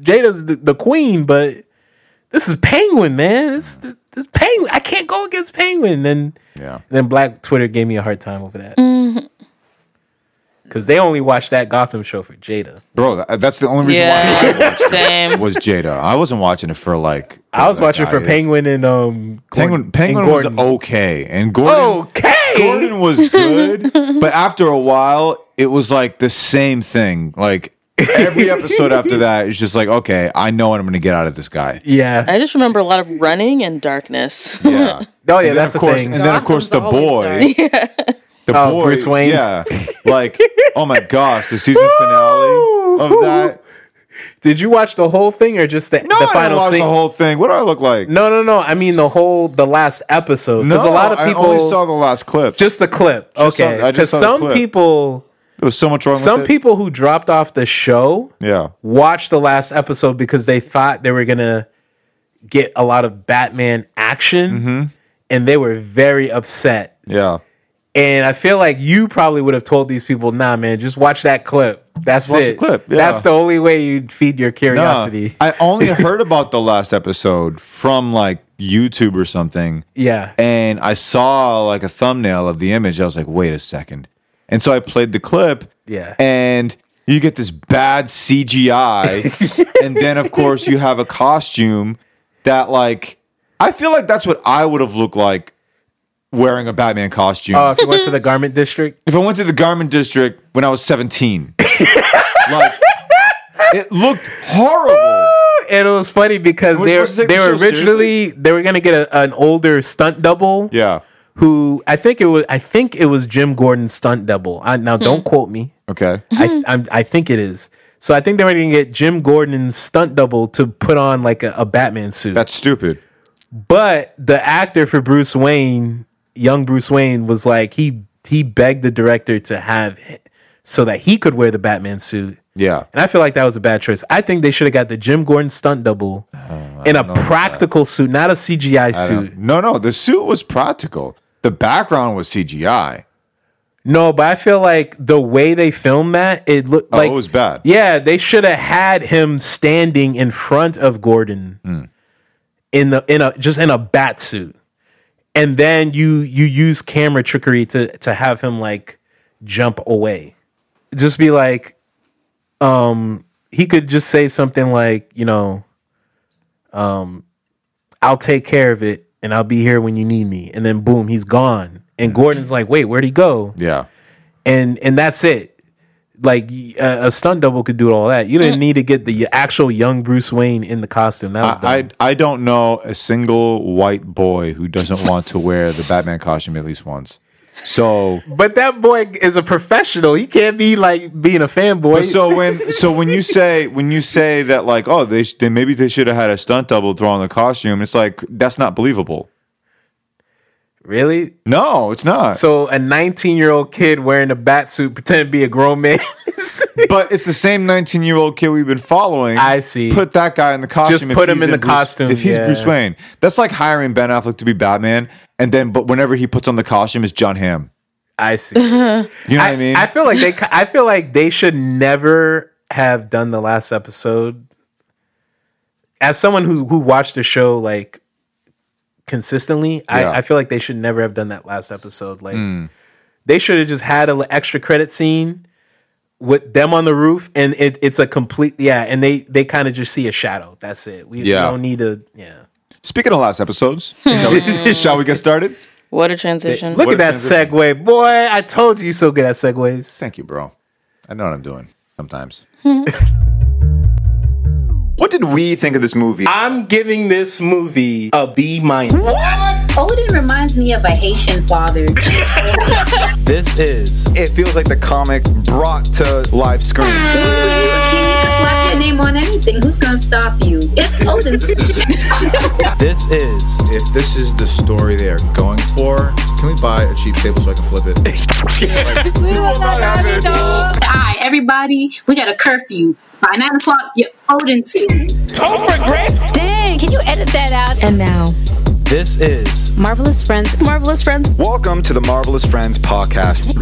Jada's the, the queen, but this is Penguin, man. This this Penguin. I can't go against Penguin. And Yeah. then Black Twitter gave me a hard time over that Mm-hmm. because they only watched that Gotham show for Jada. Bro, that- that's the only reason Yeah. why I watched Same. was Jada. I wasn't watching it for like. I was watching guy for is. Penguin and um Penguin, Gordon- Penguin and was okay, and Gordon. okay. Gordon was good, but after a while, it was like the same thing. Like every episode after that is just like, okay, I know what I'm going to get out of this guy. Yeah. I just remember a lot of running and darkness. Yeah. Oh yeah, that's of the course, thing. and then of course the Gotham's always boy, dark. the Oh, boy, Bruce Wayne. Yeah, like oh my gosh, the season finale of that. Did you watch the whole thing or just the, No, the I didn't final watch scene? the whole thing. What do I look like? no, no, no. I mean the whole the last episode. No, Because a lot of I people only saw the last clip. just the clip. Just saw- okay, I because just saw the some clip. people, there was so much wrong some with it. people who dropped off the show Yeah, watched the last episode because they thought they were gonna get a lot of Batman action, Mm-hmm. and they were very upset. yeah. And I feel like you probably would have told these people, "Nah, man, just watch that clip. That's Watch the it. clip, yeah. That's the only way you'd feed your Nah, curiosity." I only heard about the last episode from like YouTube or something. yeah, and I saw like a thumbnail of the image. I was like, wait a second. And so I played the clip. Yeah. And you get this bad CGI. and then, of course, you have a costume that, like, I feel like that's what I would have looked like wearing a Batman costume. Oh, if you went to the garment district, if I went to the garment district when I was 17, like, it looked horrible. and it was funny because they were, supposed to take they were originally they were gonna get a, an older stunt double. Yeah. Who I think it was I think it was Jim Gordon's stunt double. I, now don't hmm. quote me. Okay. I mm-hmm. I'm, I think it is. So I think they were gonna get Jim Gordon's stunt double to put on like a, a Batman suit. That's stupid. but the actor for Bruce Wayne, young Bruce Wayne, was like he he begged the director to have it so that he could wear the Batman suit. Yeah. And I feel like that was a bad choice. I think they should have got the Jim Gordon stunt double oh, in a practical suit, not a CGI suit. No, no, the suit was practical. The background was CGI. No, but I feel like the way they filmed that, it looked Oh, like it was bad. Yeah, they should have had him standing in front of Gordon Hmm. in the in a just in a bat suit. And then you you use camera trickery to to have him like jump away. Just be like um he could just say something like, you know, um I'll take care of it and I'll be here when you need me. And then boom, he's gone. And Gordon's like, "Wait, where'd he go?" Yeah. and and that's it. Like a, a stunt double could do all that. You didn't need to get the actual young Bruce Wayne in the costume. That was I, dumb. I I don't know a single white boy who doesn't want to wear the Batman costume at least once. So but that boy is a professional. He can't be like being a fanboy. but so when so when you say when you say that like oh they, they maybe they should have had a stunt double throw on the costume it's like that's not believable. Really, No, it's not. so a 19 year old kid wearing a bat suit pretend to be a grown man. but it's the same 19 year old kid we've been following. I see. Put that guy in the costume. if put him he's in the Bruce- costume, If he's yeah. Bruce Wayne, that's like hiring Ben Affleck to be Batman, and then but whenever he puts on the costume, it's John Hamm. I see. You know what I mean? I feel like they. I feel like they should never have done the last episode. As someone who who watched the show like consistently, Yeah. I, I feel like they should never have done that last episode. Like hmm. they should have just had an extra credit scene with them on the roof, and it, it's a complete yeah. And they they kind of just see a shadow. That's it. We, we don't need to yeah. Speaking of last episodes, shall we, shall we get started? What a transition. Look What at that transition. segue, boy! I told you, you're so good at segues. Thank you, bro. I know what I'm doing sometimes. what did we think of this movie? I'm giving this movie a B minus. What? Odin reminds me of a Haitian father. This is It feels like the comic brought to live screen. King, you can slap your name on anything. Who's gonna stop you? It's Odin's. this is If this is the story they are going for, can we buy a cheap table so I can flip it? like, we will not have it. Alright, everybody, we got a curfew. By nine o'clock, you're Odin's. Dang, can you edit that out? And now, this is Marvelous Friends, Marvelous Friends. Welcome to the Marvelous Friends podcast.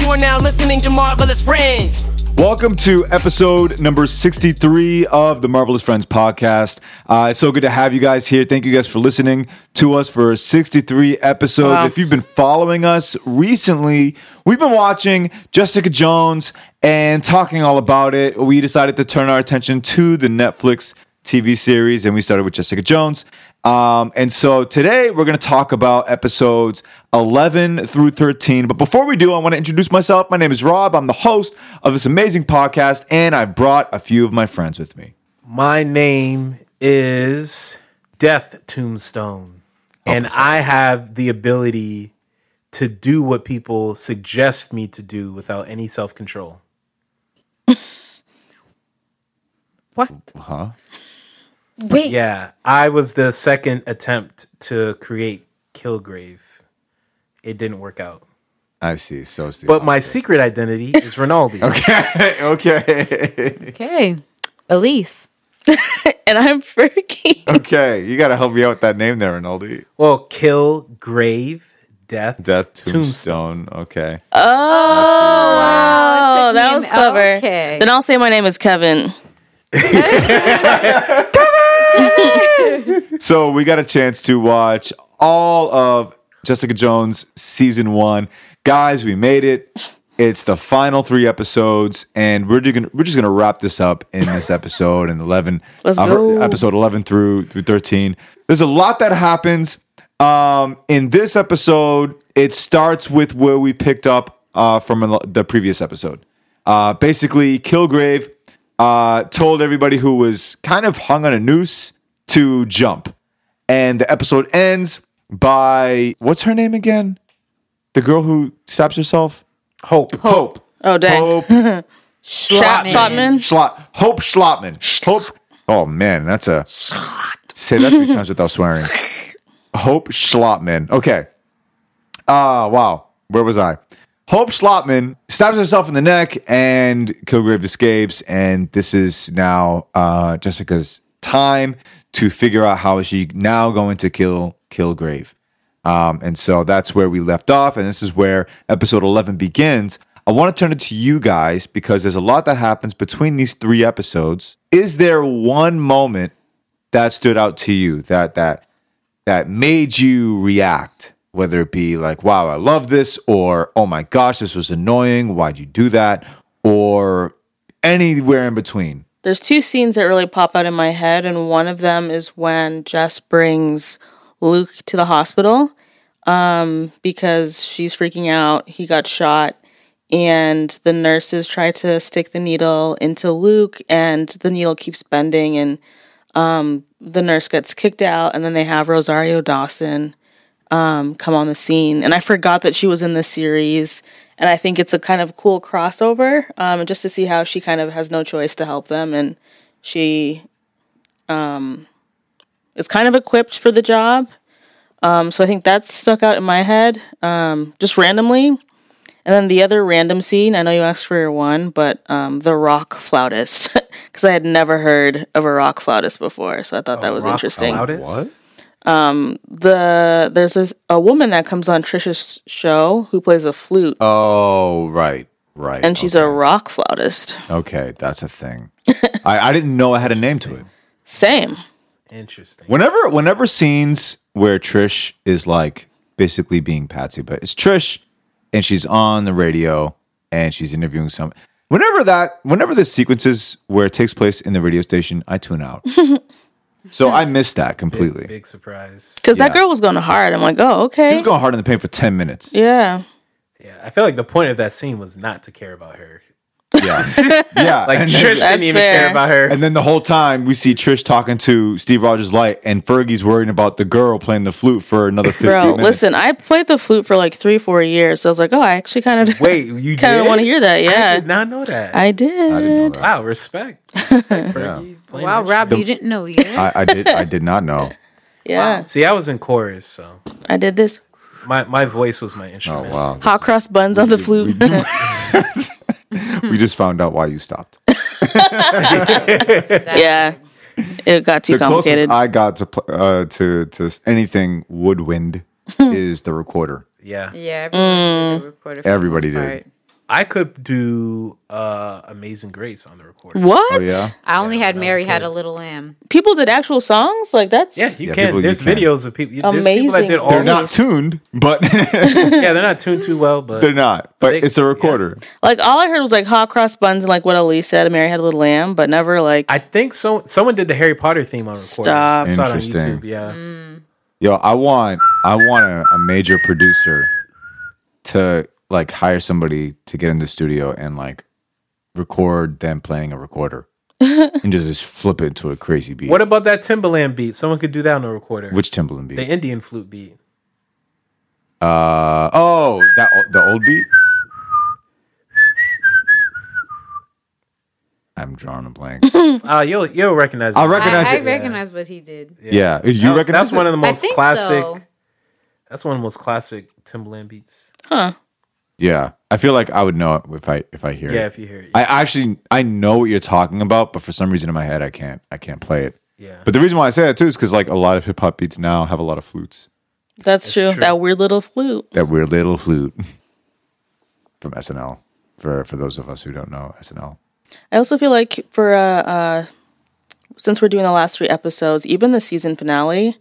You are now listening to Marvelous Friends. Welcome to episode number 63 of the Marvelous Friends podcast. Uh, it's so good to have you guys here. Thank you guys for listening to us for 63 episodes. Wow. If you've been following us recently, we've been watching Jessica Jones and talking all about it. We decided to turn our attention to the Netflix TV series, and we started with Jessica Jones. Um, and so today we're going to talk about episodes 11 through 13. But before we do, I want to introduce myself. My name is Rob. I'm the host of this amazing podcast, and I brought a few of my friends with me. My name is Death Tombstone, and I have the ability to do what people suggest me to do without any self control. What? Huh? Wait. Yeah, I was the second attempt to create Kilgrave. It didn't work out. I see. So, it's the But my secret identity is Rinaldi. okay, okay, Okay. Elise. and I'm Fergie. okay. You got to help me out with that name there, Rinaldi. Well, Kilgrave, Death, Death Tombstone. Okay. Oh, took that was a- clever. okay. Then I'll say my name is Kevin. So we got a chance to watch all of Jessica Jones season one. Guys, we made it. It's the final three episodes, and we're just gonna we're just gonna wrap this up in this episode and eleven. Uh. Episode eleven through through thirteen. There's a lot that happens. Um, in this episode, it starts with where we picked up uh, from the previous episode. Uh, basically, Kilgrave uh, told everybody who was kind of hung on a noose to jump. And the episode ends by what's her name again? The girl who stabs herself? Hope. Hope. Oh, dang. Hope Schla- Shlottman. Schlot. Hope Shlottman. Hope. Oh man, that's a say that three times without swearing. Hope Shlottman. Okay. Ah, wow. Where was I? Hope Slotman stabs herself in the neck, and Kilgrave escapes. And this is now uh, Jessica's time to figure out how is she now going to kill Kilgrave. Um, and so that's where we left off, and this is where episode 11 begins. I want to turn it to you guys because there's a lot that happens between these three episodes. Is there one moment that stood out to you that that that made you react? Whether it be like, "Wow, I love this," or "Oh my gosh, this was annoying. Why'd you do that?" or anywhere in between. There's two scenes that really pop out in my head, and one of them is when Jess brings Luke to the hospital um, because she's freaking out. He got shot, and the nurses try to stick the needle into Luke, and the needle keeps bending, and um, the nurse gets kicked out, and then they have Rosario Dawson um, come on the scene. And I forgot that she was in the series, and I think it's a kind of cool crossover, um, just to see how she kind of has no choice to help them, and she um, is kind of equipped for the job. Um, so I think that stuck out in my head, um, just randomly. And then the other random scene, I know you asked for your one, but um, the rock flautist, because I had never heard of a rock flautist before, so I thought that was Rock interesting. flautist? What? Um, the there's this a woman that comes on Trisha's show who plays a flute, Oh, right, right. and she's a rock flautist. okay. That's a thing. I, I didn't know I had a name to it. Same. Interesting. Whenever, whenever scenes where Trish is like basically being Patsy, but it's Trish, and she's on the radio and she's interviewing some. Whenever that, whenever the sequences where it takes place in the radio station, I tune out. so I missed that completely. Big surprise. Because that Yeah. girl was going hard. I'm like, oh, He okay. was going hard in the paint for ten minutes. yeah. Yeah, I feel like the point of that scene was not to care about her. Yeah, yeah. Like and, Trish then, That's didn't even fair. care about her. and then the whole time we see Trish talking to Steve Rogers Light, and Fergie's worrying about the girl playing the flute for another fifteen Bro, minutes. listen, I played the flute for like three, four years. So I was like, oh, I actually kind of Wait, you kind of want to hear that. Yeah, I Yeah. did not know that. I did. I didn't know that. wow, respect. respect Fergie, playing Wow, Rob, shit. you didn't know either. I, I did. I did not know. Yeah. See, I was in chorus, so I did this. my, my voice was my Oh instrument. wow. Hot cross buns on the flute. we just found out why you stopped. yeah. It got too the complicated. closest I got to pl- uh, to to anything woodwind is the recorder. Yeah. Yeah, everybody did a recorder Everybody did. Part. I could do uh Amazing Grace on the recorder. What? Oh yeah. I only Yeah, had that was Mary Had a Little Lamb. People did actual songs? Like that's Yeah, you Yeah, can. people- you There's can. videos of people. There's people that Amazing did all They're not this. tuned, but Yeah, they're not tuned too well, but they're not. But they- it's a recorder. like all I heard was like hot cross buns and like what Elise said, Mary had a little lamb, but never like I think so. Someone did the Harry Potter theme on recorder. Stop. I saw it on Interesting. YouTube. Yeah, Mm. Yo, I want I want a, a major producer to like hire somebody to get in the studio and like record them playing a recorder and just, just flip it into a crazy beat. What about that Timbaland beat? Someone could do that on a recorder. Which Timbaland beat? the Indian flute beat. uh oh, that the old beat. I'm drawing a blank. Uh, you'll you'll recognize. I it. recognize I, I it. recognize what he did. yeah, you That- recognize That's one of the I most think classic. so. That's one of the most classic Timbaland beats. huh. Yeah, I feel like I would know it if I if I hear it. Yeah, it. if you hear it. I actually I know what you're talking about, but for some reason in my head I can't I can't play it. yeah, But the reason why I say that too is because like a lot of hip hop beats now have a lot of flutes. That's true. true. That weird little flute. That weird little flute from SNL. For for those of us who don't know SNL. I also feel like for uh, uh since we're doing the last three episodes, even the season finale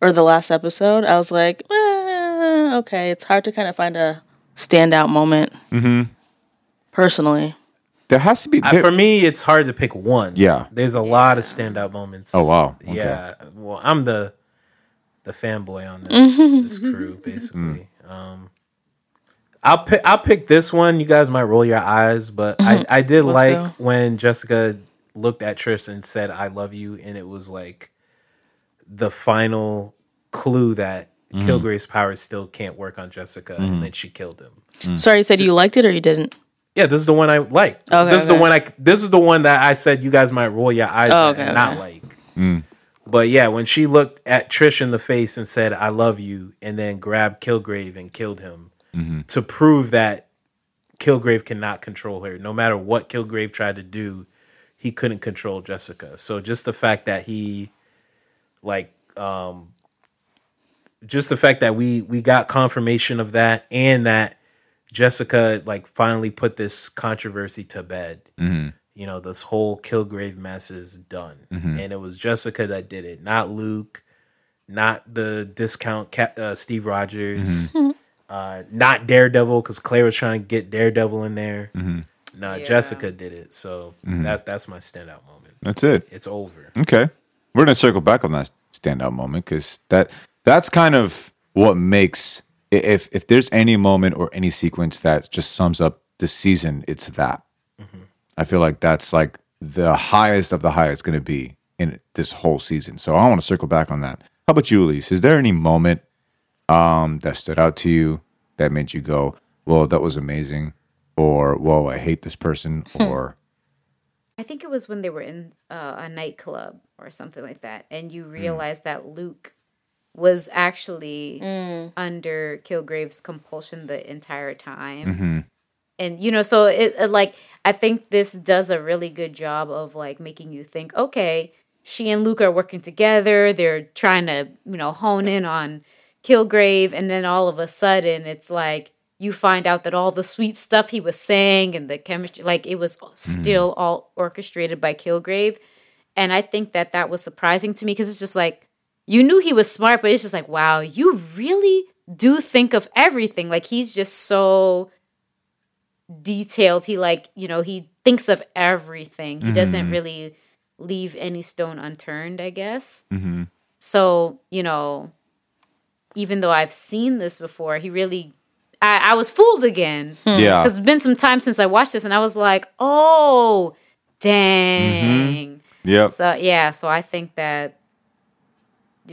or the last episode, I was like, eh, okay, it's hard to kind of find a standout moment. Mm-hmm. Personally, There has to be. Uh, there- for me, it's hard to pick one. Yeah. there's a lot of standout moments. Oh, wow. Okay. Yeah, well, I'm the the fanboy on this this crew, basically. Um, I'll pick I'll pick this one. You guys might roll your eyes, but I I did Let's like go. when Jessica looked at Trish and said "I love you," and it was like the final clue that Mm-hmm. Kilgrave's powers still can't work on Jessica, and then she killed him. sorry, you said you liked it or you didn't. Yeah, this is the one I like. Okay, this is the one I. This is the one that I said you guys might roll your eyes Oh, at okay, and not okay. like. But yeah, when she looked at Trish in the face and said "I love you," and then grabbed Kilgrave and killed him to prove that Kilgrave cannot control her, no matter what Kilgrave tried to do, he couldn't control Jessica. So just the fact that he, like, um, just the fact that we we got confirmation of that and that Jessica like finally put this controversy to bed. Mm-hmm. You know, this whole Kilgrave mess is done, mm-hmm. and it was Jessica that did it, not Luke, not the discount Ca- uh, Steve Rogers, mm-hmm. uh, not Daredevil because Claire was trying to get Daredevil in there. No, Yeah. Jessica did it. So that that's my standout moment. That's it. It's over. Okay, we're gonna circle back on that standout moment because that that's kind of what makes if if there's any moment or any sequence that just sums up the season, it's that. I feel like that's like the highest of the high it's going to be in this whole season. So I want to circle back on that. How about you, Elise? Is there any moment um, that stood out to you that made you go, "Well, that was amazing," or "Whoa, I hate this person," or I think it was when they were in uh, a nightclub or something like that, and you realize that Luke was actually mm. under Kilgrave's compulsion the entire time. Mm-hmm. And you know, so it, it like I think this does a really good job of like making you think, okay, she and Luke are working together. They're trying to, you know, hone in on Kilgrave, and then all of a sudden, it's like you find out that all the sweet stuff he was saying and the chemistry, like it was mm-hmm. still all orchestrated by Kilgrave. And I think that that was surprising to me because it's just like you knew he was smart, but it's just like, wow, you really do think of everything. Like he's just so detailed. He like, you know, he thinks of everything. He doesn't mm-hmm. really leave any stone unturned, I guess. Mm-hmm. So, you know, even though I've seen this before, he really I, I was fooled again. Hmm. yeah, Because it's been some time since I watched this and I was like, oh mm-hmm. dang. yeah, So yeah, so I think that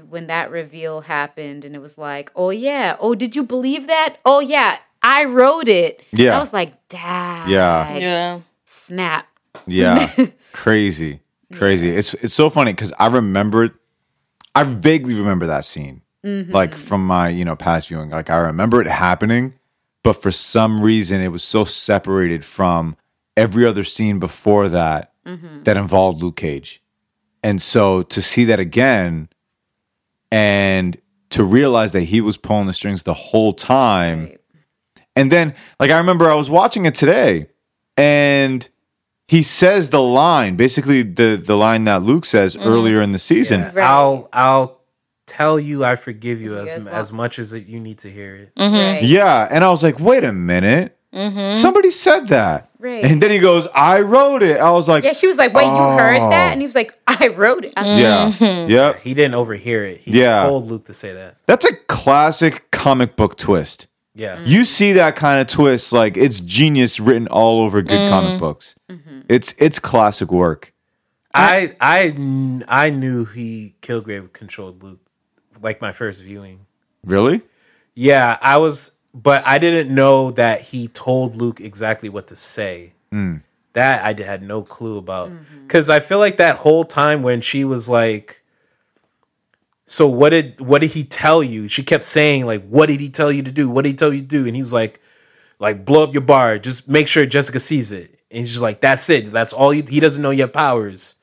when that reveal happened and it was like, oh yeah, oh did you believe that? Oh yeah, I wrote it. Yeah. I was like, dang. Yeah. Yeah. Snap. Yeah, crazy, crazy. It's it's so funny because I remembered, I vaguely remember that scene, mm-hmm. like from my you know past viewing. Like I remember it happening, but for some reason it was so separated from every other scene before that mm-hmm. that involved Luke Cage, and so to see that again, and to realize that he was pulling the strings the whole time Right. And then, like, I remember I was watching it today, and he says the line, basically the the line that Luke says earlier in the season. Yeah. Right. I'll I'll tell you I forgive you If you as as much as you need to hear it. Right. Yeah, and I was like, wait a minute, Mm-hmm. somebody said that, Right. and then he goes, I wrote it. I was like, Yeah, she was like, "Wait, you heard Oh. that?" And he was like, "I wrote it." I was like, yeah, mm-hmm. yep. He didn't overhear it. He Yeah. told Luke to say that. That's a classic comic book twist. Yeah. Mm. You see that kind of twist, like it's genius written all over good mm. comic books. Mm-hmm. It's it's classic work. I I I knew he Kilgrave controlled Luke like my first viewing. Really? Yeah, I was but I didn't know that he told Luke exactly what to say. Mm. That I had no clue about. Cuz I feel like that whole time when she was like so what did what did he tell you? She kept saying like what did he tell you to do? What did he tell you to do? And he was like like blow up your bar. Just make sure Jessica sees it. And he's just like that's it. That's all you, he doesn't know you have powers.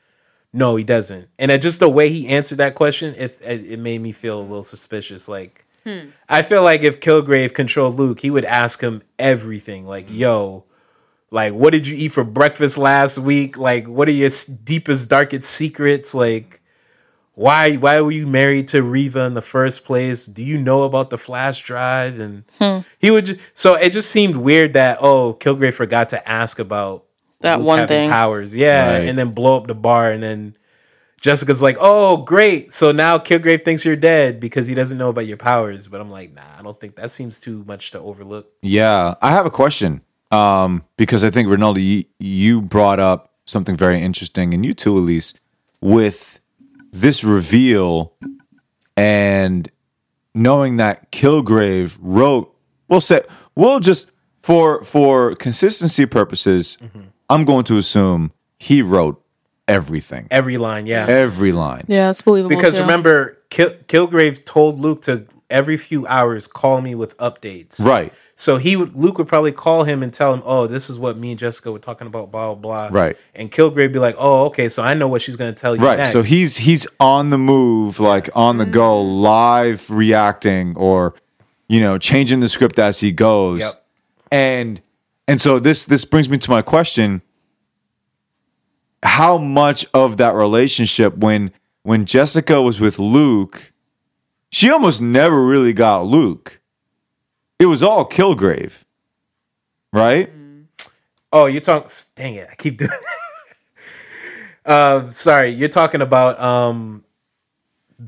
No, he doesn't. And just the way he answered that question, it it made me feel a little suspicious. Like, Hmm. I feel like if Kilgrave controlled Luke, he would ask him everything. Like, hmm. yo, like, what did you eat for breakfast last week? Like, what are your deepest, darkest secrets? Like, why why were you married to Reva in the first place? Do you know about the flash drive? And hmm. he would. Ju- so it just seemed weird that oh, Kilgrave forgot to ask about That Luke one thing. powers. Yeah, Right. and then blow up the bar, and then Jessica's like, "Oh, great! So now Kilgrave thinks you're dead because he doesn't know about your powers." But I'm like, "Nah, I don't think that seems too much to overlook." Yeah, I have a question. Um, because I think Ronaldo, you, you brought up something very interesting, and you too, Elise, with this reveal and knowing that Kilgrave wrote. We'll say we'll just for for consistency purposes. I'm going to assume he wrote everything, Every line, yeah, every line. Yeah, it's believable. because too. remember, Kil- Kilgrave told Luke to every few hours call me with updates. Right, So he would Luke would probably call him and tell him, "Oh, this is what me and Jessica were talking about." Blah blah. blah. Right. And Kilgrave be like, "Oh, okay, so I know what she's going to tell you." right. Next. So he's he's on the move, like on the go, mm. live reacting, or you know, changing the script as he goes. Yep. And and so this this brings me to my question: How much of that relationship when when Jessica was with Luke, she almost never really got Luke. It was all Kilgrave, right? Oh, you're talking. Dang it! I keep doing. uh, sorry, you're talking about um,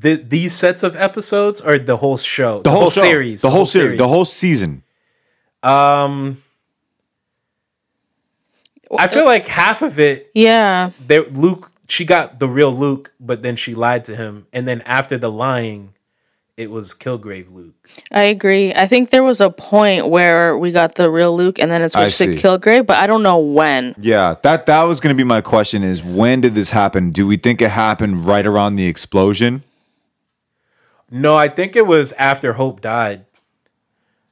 th- these sets of episodes or the whole show, The, whole, show, series, the whole series, the whole season. Um, I feel like half of it, yeah, there, Luke, she got the real Luke, but then she lied to him, and then after the lying, it was Kilgrave Luke. I agree. I think there was a point where we got the real Luke, and then it switched to see. Kilgrave, but I don't know when. Yeah, that that was going to be my question: is when did this happen? Do we think it happened right around the explosion? No, I think it was after Hope died,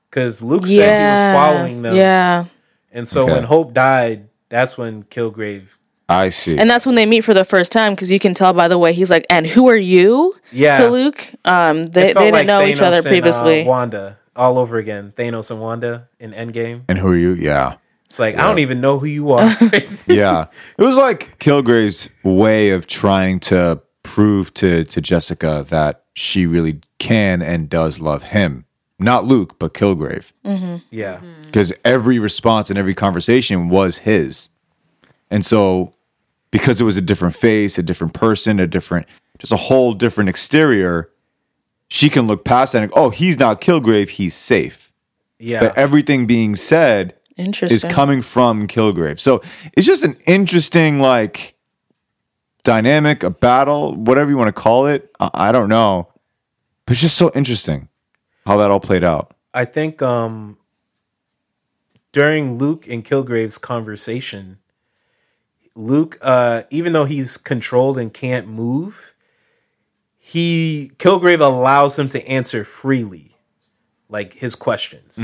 because Luke said he was following them. yeah, And so Okay. when Hope died, that's when Kilgrave. I see. and that's when they meet for the first time because you can tell by the way he's like, "And who are you?" Yeah. to Luke. Um, they they didn't like know each other and, uh, previously. Wanda all over again. Thanos and Wanda in Endgame. and who are you? Yeah, It's like I don't even know who you are. yeah. It was like Kilgrave's way of trying to prove to to Jessica that she really can and does love him, not Luke, but Kilgrave, mm-hmm. yeah, mm-hmm. because every response and every conversation was his, and so because it was a different face, a different person, a different, just a whole different exterior. She can look past that and go, oh, he's not Kilgrave, he's safe. yeah. But everything being said is coming from Kilgrave. So it's just an interesting like dynamic, a battle, whatever you want to call it. I, I don't know. But it's just so interesting how that all played out. I think um during Luke and Kilgrave's conversation, Luke, uh, even though he's controlled and can't move, he Kilgrave allows him to answer freely, like his questions.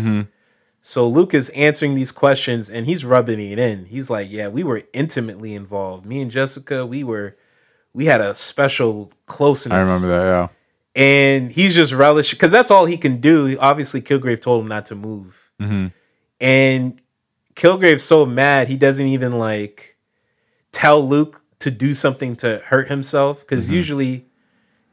So Luke is answering these questions and he's rubbing it in. He's like, "Yeah, we were intimately involved. Me and Jessica, we were, we had a special closeness." I remember that, yeah. And he's just relishing because that's all he can do. Obviously, Kilgrave told him not to move. Mm-hmm. and Kilgrave's so mad he doesn't even like tell Luke to do something to hurt himself because mm-hmm. usually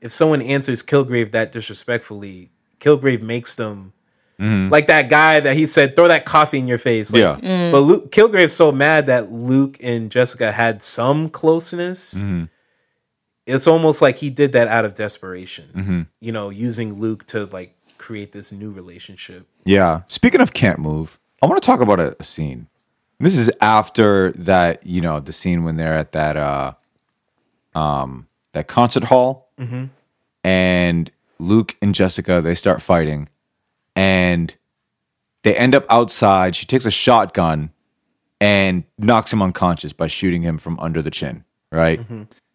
if someone answers Kilgrave that disrespectfully, Kilgrave makes them mm-hmm. like that guy that he said throw that coffee in your face. Like, Yeah. Mm. but Luke Kilgrave's so mad that Luke and Jessica had some closeness. It's almost like he did that out of desperation. You know, using Luke to like create this new relationship. Yeah. Speaking of can't move, I want to talk about a, a scene. This is after that, you know, the scene when they're at that uh um that concert hall and Luke and Jessica they start fighting and they end up outside. She takes a shotgun and knocks him unconscious by shooting him from under the chin, right?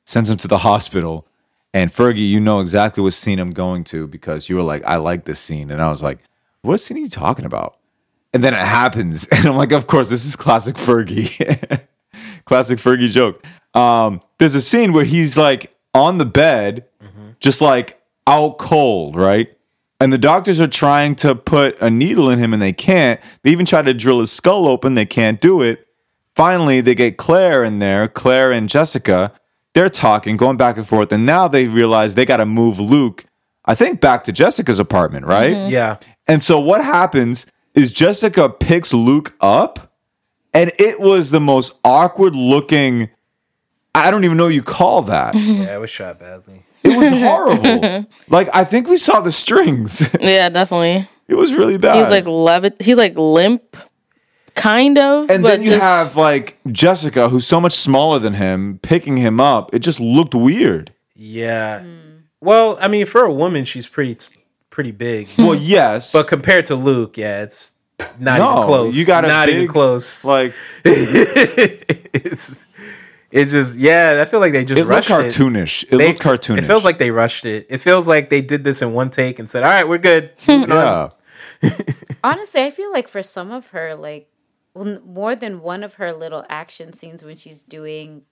Sends him to the hospital. And Fergie, you know exactly what scene I'm going to because you were like, I like this scene. And I was like, what scene are you talking about? And then it happens. And I'm like, of course, this is classic Fergie. classic Fergie joke. Um, there's a scene where he's like on the bed, just like out cold, right? And the doctors are trying to put a needle in him and they can't. They even try to drill his skull open, they can't do it. Finally, they get Claire in there, Claire and Jessica. They're talking, going back and forth, and now they realize they got to move Luke, I think, back to Jessica's apartment, right? Mm-hmm. Yeah. And so what happens is Jessica picks Luke up, and it was the most awkward looking. I don't even know what you call that. Yeah, it was shot badly. It was horrible. like I think we saw the strings. Yeah, definitely. it was really bad. He's like levit. He's like limp, kind of. and but then you just- have like Jessica, who's so much smaller than him, picking him up. It just looked weird. Yeah. Well, I mean, for a woman, she's pretty pretty big. Well, yes, but compared to Luke, yeah, it's not No, even close. you got a not even close. like it's it's just yeah. I feel like they just it looked rushed it. cartoonish. It They- looked cartoonish. It feels like they rushed it. It feels like they did this in one take and said, "All right, we're good." Yeah. Honestly, I feel like for some of her, like well, n- more than one of her little action scenes when she's doing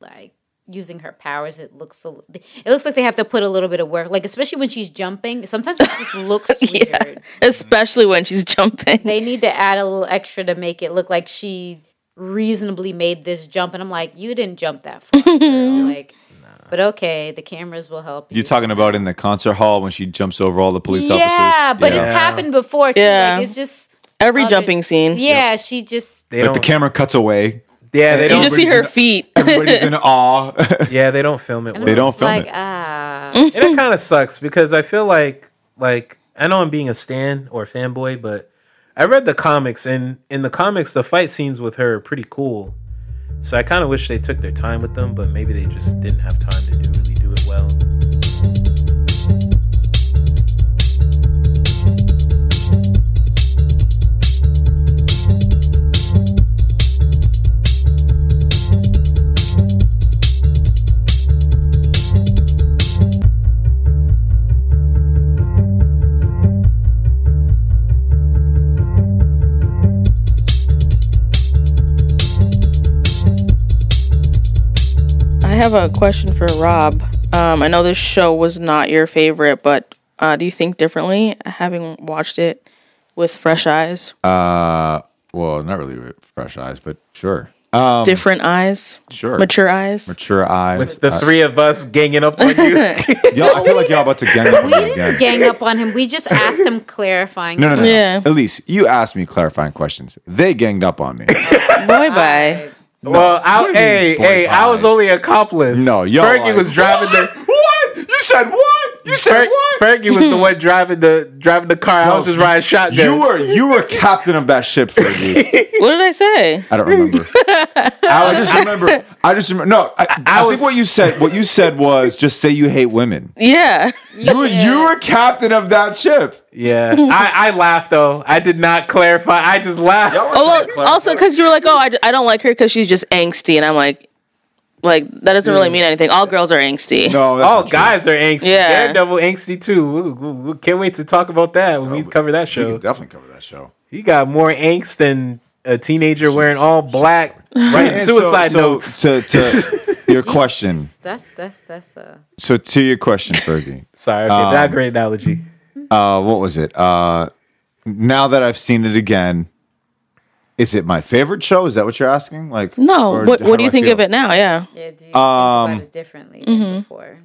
like using her powers, it looks a, l- it looks like they have to put a little bit of work. Like especially when she's jumping, sometimes it just looks Yeah. weird. especially when she's jumping. They need to add a little extra to make it look like she reasonably made this jump. And I'm like, you didn't jump that far. girl. like, but okay, the cameras will help you. You're talking about in the concert hall when she jumps over all the police officers? yeah, officers. but it's happened before. Too. Yeah. Like, it's just Every other- jumping scene. Yeah, she just They Like don't. the camera cuts away. yeah, they You don't. You just see her feet. Everybody's in awe. yeah, they don't film it. and Well. They don't it's film like, it. Ah, and it kind of sucks because I feel like like I know I'm being a stan or fanboy, but I read the comics and in the comics the fight scenes with her are pretty cool. So I kind of wish they took their time with them, but maybe they just didn't have time to do really have a question for Rob. Um, I know this show was not your favorite, but uh, do you think differently having watched it with fresh eyes, uh, well, not really with fresh eyes, but sure. Um, different eyes, sure. mature eyes? Mature eyes. With the Uh, three of us ganging up on you. y'all, I feel like y'all about to gang up on we didn't again. gang up on him. We just asked him clarifying. No, no, no, Yeah. no. Elise, you asked me clarifying questions. They ganged up on me. Boy, bye. Well, I, What do you mean, hey, hey, I was only accomplice. No, y'all Fergie like- was driving the. what? You said what? You said Fer- what? Fergie was the one driving the driving the car. I was just riding shotgun. You were you were captain of that ship, Fergie. What did I say? I don't remember. I just remember. I just remember. No, I, I, was- think what you said. What you said was just say you hate women. Yeah. You were you were captain of that ship. Yeah, I, I laughed though. I did not clarify. I just laughed. Oh, well, also because you were like, oh, I, I don't like her because she's just angsty, and I'm like, like that doesn't really mean anything. All girls are angsty. No, that's All not true. guys are angsty. Yeah. Daredevil angsty too. We, we- we can't wait to talk about that when we cover that We show. can definitely cover that show. He got more angst than a teenager wearing all black, writing suicide so- so notes. To, to your question. That's that's that's uh So to your question, Fergie. Sorry, okay, Um, that great analogy. Uh, what was it? Uh, now that I've seen it again, is it my favorite show? Is that what you're asking? Like No, what what do you I think feel? of it now? Yeah. Yeah, do you Um, think about it differently than before?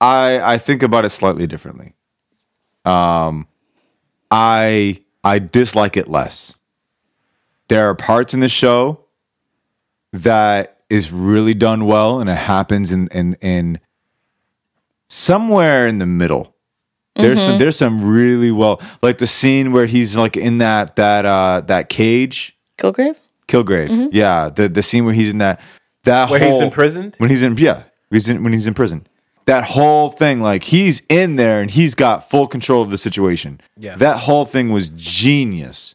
I I think about it slightly differently. Um, I I dislike it less. There are parts in the show that is really done well, and it happens in in in somewhere in the middle. There's some there's some really well like the scene where he's like in that that uh that cage Kilgrave? Kilgrave. Mm-hmm. Yeah, the the scene where he's in that that Where he's whole- imprisoned? When he's in yeah, he's in when he's in prison. That whole thing, like he's in there and he's got full control of the situation. Yeah. that whole thing was genius.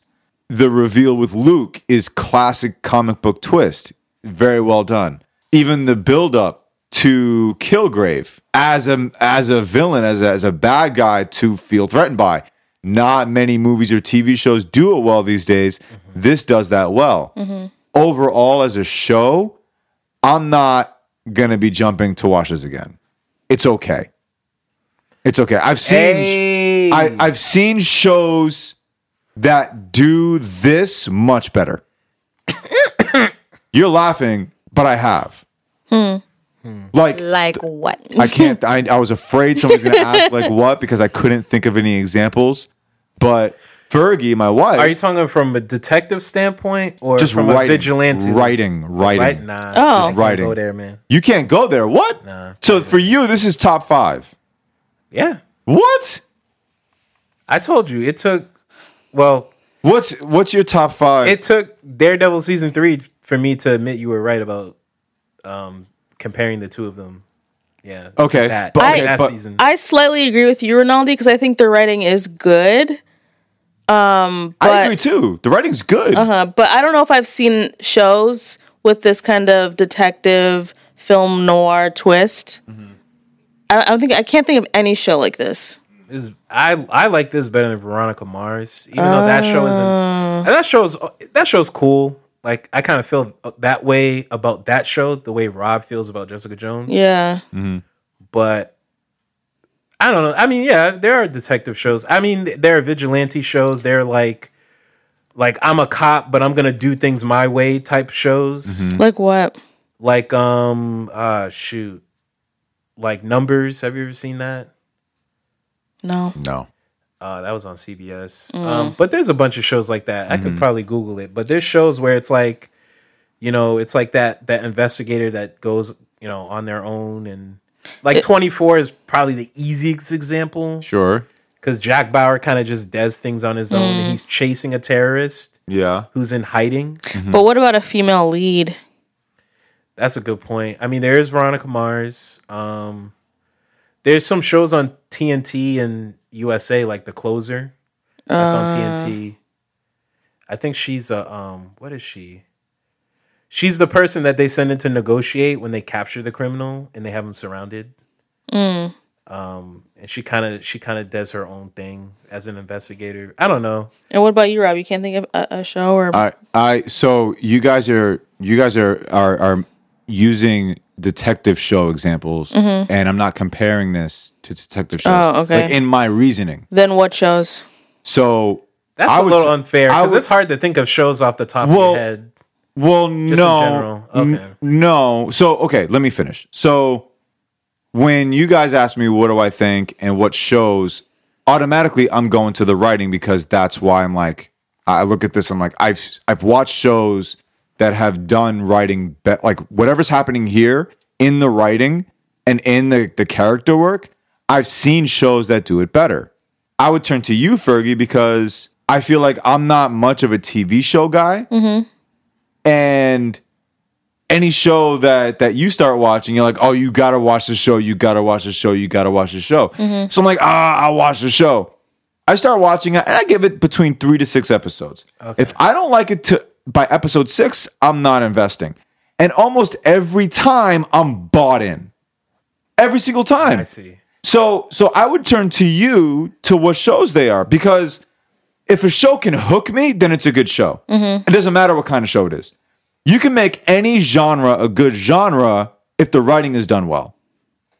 The reveal with Luke is classic comic book twist. Very well done. Even the build up to Kilgrave as a as a villain, as a, as a bad guy to feel threatened by. Not many movies or TV shows do it well these days. This does that well. Overall, as a show, I'm not gonna be jumping to watch this again. It's okay. It's okay. I've seen Hey. I, I've seen shows that do this much better. You're laughing, but I have. Hmm. Like Like what? I can't. I, I was afraid somebody's going to ask like what because I couldn't think of any examples. But Fergie, my wife, Are you talking from a detective standpoint or just from writing, a vigilante? writing, writing. Right? Nah. Oh. I can't Writing. Go there, man. You can't go there. What? Nah. So for you, this is top five. Yeah. What? I told you it took. Well, What's what's your top five? it took Daredevil season three for me to admit you were right about um, comparing the two of them. Yeah. Okay, That, but- that but- season. I slightly agree with you, Ronaldo, because I think the writing is good. Um, but, I agree too. The writing's good. Uh huh. but I don't know if I've seen shows with this kind of detective film noir twist. I, I don't think I can't think of any show like this. is I I like this better than Veronica Mars, even though that show isn't. and that show's that show's cool. Like I kind of feel that way about that show, the way Rob feels about Jessica Jones. Yeah, but I don't know. I mean, yeah, there are detective shows. I mean, there are vigilante shows. They're like, like I'm a cop, but I'm gonna do things my way type shows. like what? Like, um, uh, shoot, like Numbers. Have you ever seen that? No. No. Uh, that was on CBS. Um, but there's a bunch of shows like that. I could probably Google it. But there's shows where it's like, you know, it's like that that investigator that goes, you know, on their own and like 24 is probably the easiest example Sure. because Jack Bauer kind of just does things on his own. And he's chasing a terrorist Yeah. who's in hiding. But what about a female lead? That's a good point. I mean, there is Veronica Mars. Um, there's some shows on TNT and USA, like The Closer. That's on TNT. I think she's a um. What is she? She's the person that they send in to negotiate when they capture the criminal and they have him surrounded. Um, and she kind of she kind of does her own thing as an investigator. I don't know. And what about you, Rob? You can't think of a, a show or I I so you guys are you guys are are are using detective show examples and I'm not comparing this to detective shows. Oh, okay. Like in my reasoning. then what shows? So That's I a little t- unfair because it's hard to think of shows off the top Well, of your head. Well, in no, general. N- no. So okay, let me finish. So when you guys ask me what do I think and what shows, automatically I'm going to the writing because that's why I'm like I look at this. I'm like I've I've watched shows that have done writing be- like whatever's happening here in the writing and in the the character work. I've seen shows that do it better. I would turn to you, Fergie, because I feel like I'm not much of a TV show guy mm-hmm. And any show that that you start watching, you're like, oh, you gotta watch the show, you gotta watch the show, you gotta watch the show. So I'm like, ah, I'll watch the show. I start watching it, and I give it between three to six episodes. If I don't like it to by episode six, I'm not investing. And almost every time, I'm bought in. Every single time. I see. So so I would turn to you to what shows they are because if a show can hook me, then it's a good show. It doesn't matter what kind of show it is. You can make any genre a good genre if the writing is done well.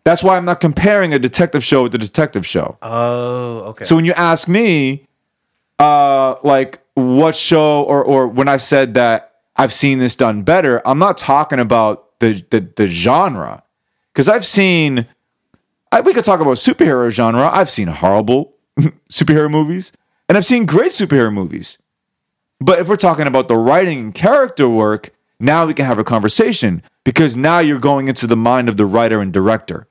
That's why I'm not comparing a detective show with a detective show. Oh, okay. So when you ask me, uh, like what show or or when I said that I've seen this done better, I'm not talking about the the, the genre because I've seen. I, we could talk about superhero genre. I've seen horrible superhero movies, and I've seen great superhero movies. But if we're talking about the writing and character work, now we can have a conversation because now you're going into the mind of the writer and director.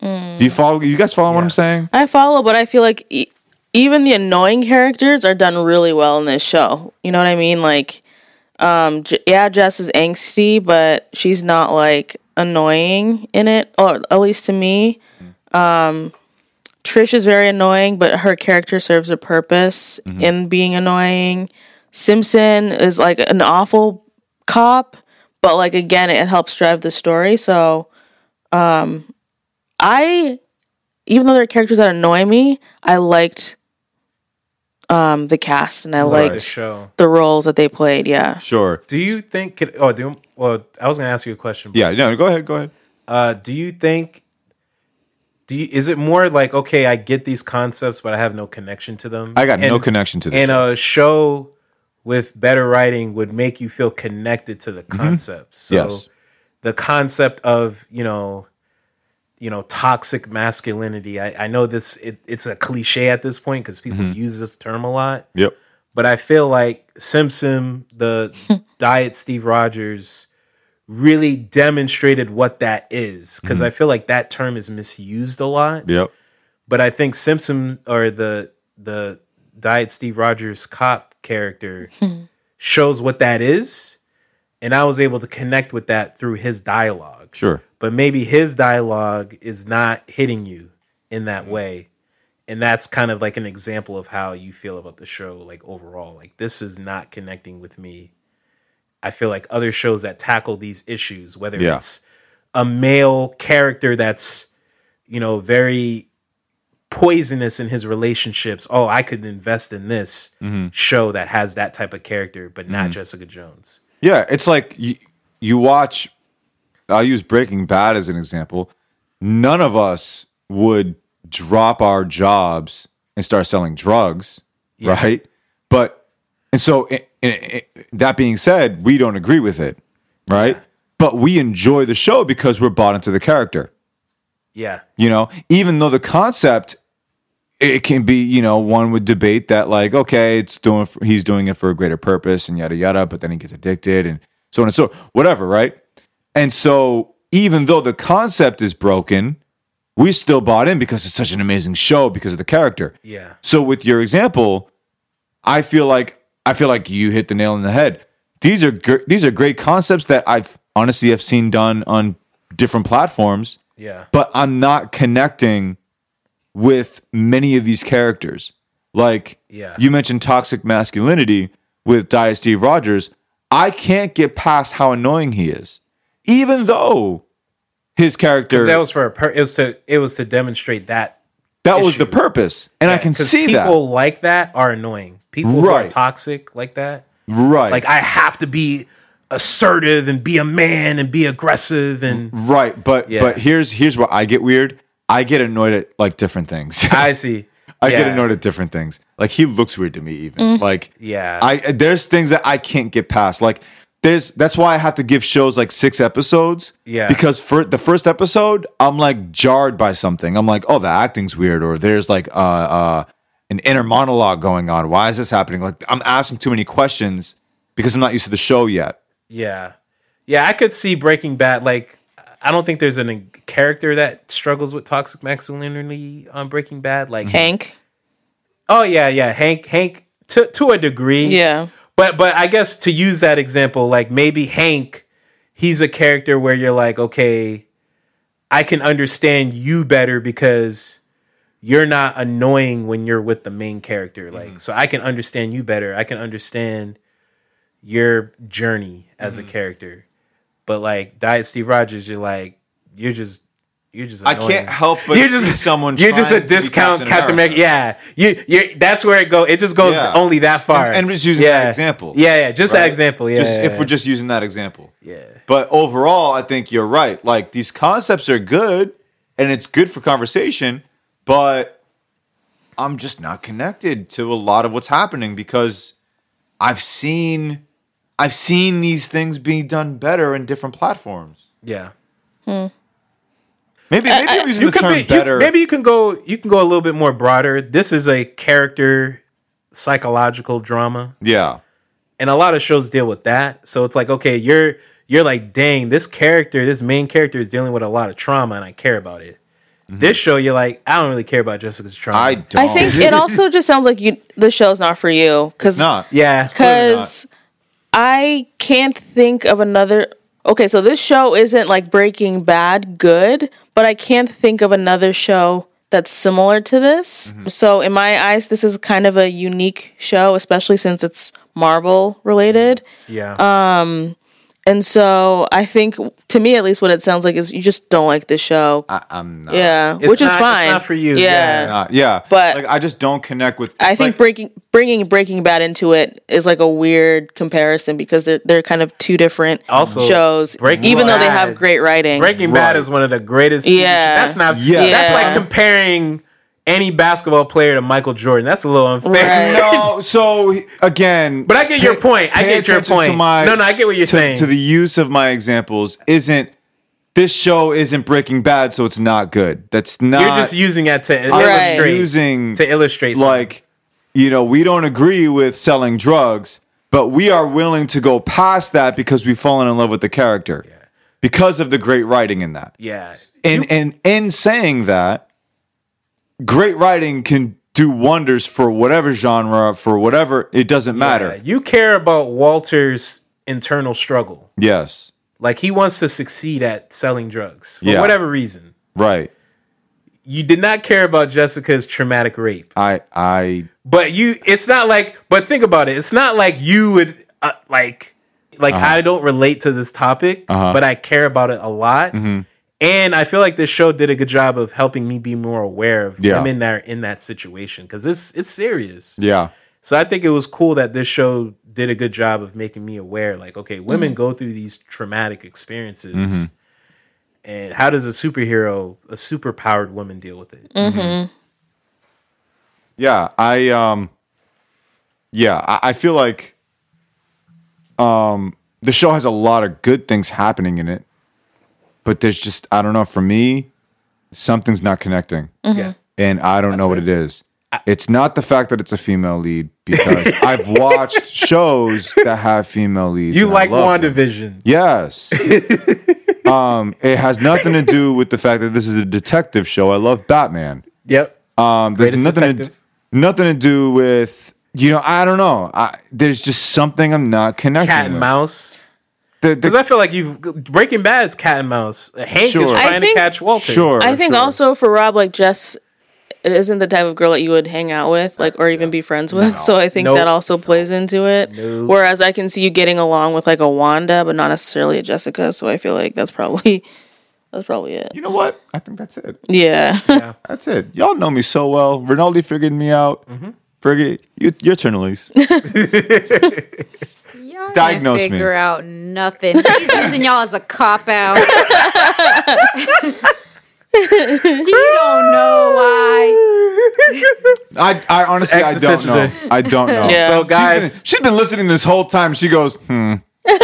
Do you follow? You guys follow what I'm saying? I follow, but I feel like e- even the annoying characters are done really well in this show. You know what I mean? Like, um, J- yeah, Jess is angsty, but she's not like annoying in it, or at least to me. Um, Trish is very annoying, but her character serves a purpose in being annoying. Simpson is like an awful cop, but like again, it helps drive the story. So, um, I even though there are characters that annoy me, I liked um the cast and I the liked show. the roles that they played. Yeah. Sure. Do you think? could- Oh, do well. I was gonna ask you a question. Yeah. No. Go ahead. Go ahead. Uh, do you think? Do you, is it more like okay, I get these concepts, but I have no connection to them? I got no connection to this. And show. a show with better writing would make you feel connected to the concepts. So Mm-hmm. Yes. the concept of you know, you know, toxic masculinity. I, I know this. It, it's a cliche at this point because people Mm-hmm. use this term a lot. yep. But I feel like Simpson, the diet Steve Rogers, really demonstrated what that is. Because mm-hmm. I feel like that term is misused a lot. Yep. But I think Simpson or the the diet Steve Rogers cop character hmm. shows what that is. And I was able to connect with that through his dialogue. Sure. But maybe his dialogue is not hitting you in that mm-hmm. way. And that's kind of like an example of how you feel about the show, like overall. Like this is not connecting with me. I feel like other shows that tackle these issues, whether Yeah. it's a male character that's, you know, very poisonous in his relationships. Oh, I could invest in this Mm-hmm. show that has that type of character, but not Jessica Jones. Yeah. It's like you, you watch. I'll use Breaking Bad as an example. None of us would drop our jobs and start selling drugs, right? But and so i i i that being said, we don't agree with it, right? But we enjoy the show because we're bought into the character. Yeah. you know even though the concept it can be you know one would debate that like okay it's doing he's doing it for a greater purpose and yada yada but then he gets addicted and so on and so whatever right and so even though the concept is broken we still bought in because it's such an amazing show because of the character Yeah. so with your example i feel like i feel like you hit the nail on the head these are gr- these are great concepts that i've honestly have seen done on different platforms Yeah. but I'm not connecting with many of these characters. Like Yeah. you mentioned toxic masculinity with Diet Steve Rogers. I can't get past how annoying he is. Even though his character that was for a per- it was to it was to demonstrate that that was the purpose. And I can see that. people like that are annoying. People who are Right. toxic like that, Right. like I have to be assertive and be a man and be aggressive and right. But Yeah. but here's here's where I get weird. I get annoyed at like different things. I see. I get annoyed at different things. Like he looks weird to me, even. Like Yeah. I there's things that I can't get past. Like there's that's why I have to give shows like six episodes. Yeah. Because for the first episode, I'm like jarred by something. I'm like, oh, the acting's weird, or there's like uh uh an inner monologue going on. Why is this happening? Like I'm asking too many questions because I'm not used to the show yet. Yeah. Yeah, I could see Breaking Bad like I don't think there's a character that struggles with toxic masculinity on Breaking Bad like mm-hmm. Hank. Oh yeah, yeah, Hank Hank to to a degree. Yeah. But but I guess to use that example, like maybe Hank, he's a character where you're like, okay, I can understand you better because you're not annoying when you're with the main character. Like, mm-hmm. so I can understand you better. I can understand your journey as a mm-hmm. character. But like Diet Steve Rogers, you're like, you're just you're just I can't help but you're just someone You're just a trying to be discount Captain Captain America. America. Yeah, you you that's where it go. It just goes Yeah. only that far. And, and just using yeah. that example. Yeah, yeah, just that example. Yeah, Just yeah, if we're just using that example. yeah. But overall, I think you're right. Like these concepts are good and it's good for conversation, but I'm just not connected to a lot of what's happening because I've seen I've seen these things being done better in different platforms. Yeah. Hmm. Maybe maybe I'm using You the term be, you- better. maybe you can go you can go a little bit more broader. This is a character psychological drama. yeah. and a lot of shows deal with that. So it's like, okay, you're you're like, dang, this character, this main character is dealing with a lot of trauma, and I care about it. Mm-hmm. This show, you're like, I don't really care about Jessica's trauma. I don't. I think it also just sounds like you the show's not for you because not. yeah, because I can't think of another. Okay, so this show isn't like Breaking Bad good, but I can't think of another show that's similar to this. Mm-hmm. So in my eyes, this is kind of a unique show, especially since it's Marvel related. yeah. Um, And so I think, to me at least, what it sounds like is you just don't like the show. I, I'm not. yeah, It's which is not- it's fine. not for you, Yeah. yeah. Not- yeah. But- like I just don't connect with. I think like, breaking bringing Breaking Bad into it is like a weird comparison because they're they're kind of two different Also, shows, Breaking even though they Bad- have great writing. Breaking Right. Bad is one of the greatest. Yeah. that's not. Yeah. that's like comparing any basketball player to Michael Jordan. That's a little unfair. Right. no. So again, But I get your point. I get your point. my- no, no, I get what you're to, saying. to the use of my examples isn't. This show isn't Breaking Bad, so it's not good. That's not. you're just using it to I'm illustrate. using To illustrate, something. like you know we don't agree with selling drugs but we are willing to go past that because we've fallen in love with the character because of the great writing in that yeah, and and in saying that great writing can do wonders for whatever genre for whatever it doesn't matter Yeah, You care about Walter's internal struggle. yes Like he wants to succeed at selling drugs for Yeah. whatever reason. right You did not care about Jessica's traumatic rape. i i But you it's not like but think about it. It's not like you would uh, like like Uh-huh. I don't relate to this topic, but I care about it a lot. Mm-hmm. And I feel like this show did a good job of helping me be more aware of Yeah. women that are in that situation cuz it's it's serious. yeah So I think it was cool that this show did a good job of making me aware like okay, women go through these traumatic experiences. Mm-hmm. And how does a superhero, a super powered woman deal with it? Yeah, I um yeah, I, I feel like um the show has a lot of good things happening in it. But there's just I don't know, for me, something's not connecting. Yeah. And I don't know what it is. It's not the fact that it's a female lead because I've watched shows that have female leads. You like love them. Yes. um, it has nothing to do with the fact that this is a detective show. I love Batman. Yep. Um, there's Greatest nothing to, nothing to do with you know. I don't know. I, there's just something I'm not connecting. cat and with. mouse. The- the- Because I feel like you Breaking Bad is cat and mouse. Hank Sure. is trying think- to catch Walter. sure. I think sure. also for Rob, like Jess isn't the type of girl that you would hang out with, like or even be friends with. So I think Nope. that also plays into it. Nope. Whereas I can see you getting along with like a Wanda, but not necessarily a Jessica. So I feel like that's probably that's probably it. You know what? I think that's it. Yeah. That's it. Y'all know me so well. Rinaldi figured me out. Mm-hmm. Fergie, you, your turn, Elise. Y'all Diagnose can't me. figure out nothing. He's using y'all as a cop out. you don't know why. I, I honestly, I don't know. I don't know. Yeah. So She's guys, been, she's been listening this whole time. She goes, hmm. yeah,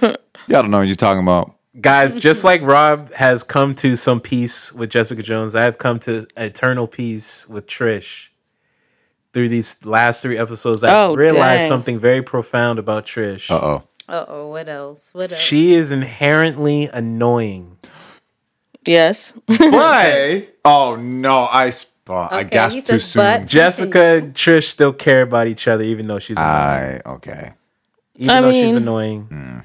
I don't know what you're talking about. guys, just like Rob has come to some peace with Jessica Jones, I have come to eternal peace with Trish. Through these last three episodes, I Oh, realized dang. something very profound about Trish. Uh oh. Uh oh, what else? What else? She is inherently annoying, yes. but Oh no, I spot. I Okay, gasped he too says soon. Jessica and Trish still care about each other, even though she's annoying. I okay. even I though she's mean- annoying.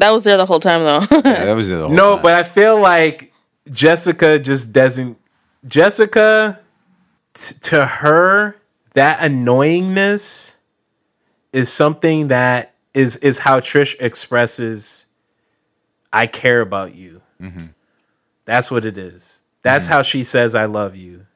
That was there the whole time though. Yeah, that was there the whole time. No, time. but I feel like Jessica just doesn't. Jessica, t- to her, that annoyingness is something that is is how Trish expresses, "I care about you." Mm-hmm. That's what it is. That's mm-hmm. how she says, "I love you,"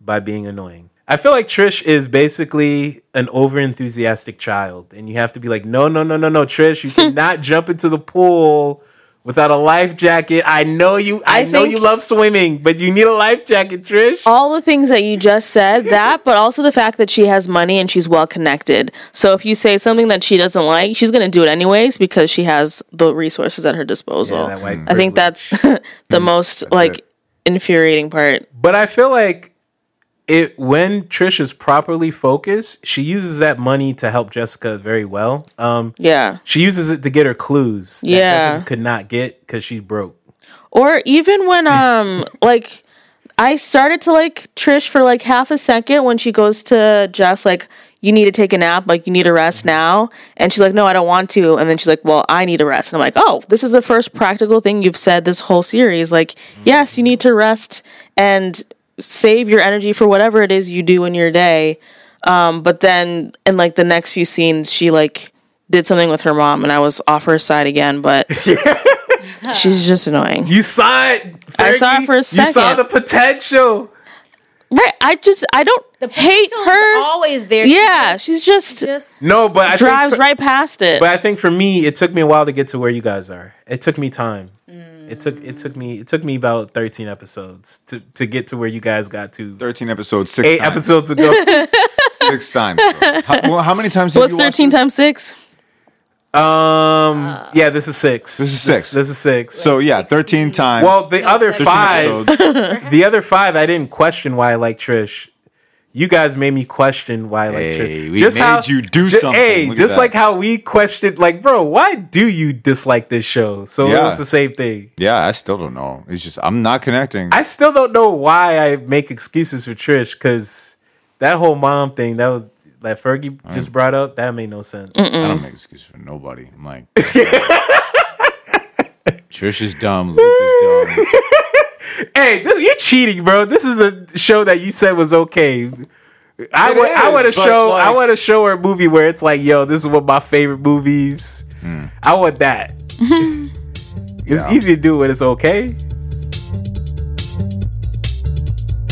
by being annoying. I feel like Trish is basically an over enthusiastic child, and you have to be like, no, no, no, no, no, Trish, you cannot jump into the pool without a life jacket. I know you. I, I know you love swimming, but you need a life jacket, Trish. all the things that you just said that but also the fact that she has money and she's well connected so if you say something that she doesn't like she's going to do it anyways because she has the resources at her disposal Yeah, that white i think that's the hmm. most like it. infuriating part But I feel like it when Trish is properly focused, she uses that money to help Jessica very well. Um, yeah she uses it to get her clues. That Yeah. Jessica could not get because she's broke. or even when um like i started to like trish for like half a second when she goes to jess like you need to take a nap like you need a rest now and she's like no i don't want to and then she's like well i need a rest and i'm like oh this is the first practical thing you've said this whole series like yes you need to rest and save your energy for whatever it is you do in your day um but then in like the next few scenes she like did something with her mom and i was off her side again but she's just annoying You saw it. I saw it for a second. You saw the potential. Right. I just I don't hate her. always there. yeah, she's just just No, but I drives think for, right past it. But I think for me, it took me a while to get to where you guys are. It took me time. It took it took me it took me about thirteen episodes to, to get to where you guys got to. 13 episodes, six Eight times. episodes ago. Six times. bro. How, well, how many times have What's you watched thirteen this? times six? um. Yeah, this is six. This is six. This, is six. So, yeah, 13 times. well, the other five, the other five, I didn't question why I like Trish. You guys made me question why like Hey, Trish. we made you do ju- something. Hey, Look just like how we questioned, like, bro, why do you dislike this show? So Yeah. it's the same thing. Yeah, I still don't know. It's just, I'm not connecting. I still don't know why I make excuses for Trish because that whole mom thing that was that Fergie just brought up that made no sense. I don't make excuses for nobody. I'm like, Trish is dumb. Luke is dumb. hey, this, you're cheating, bro. This is a show that you said was okay. I It want I want to but, show I want to show her a movie where it's like, yo, this is one of my favorite movies. Hmm. I want that. It's Yeah. easy to do when it's okay.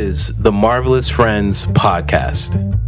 is the Marvelous Friends podcast.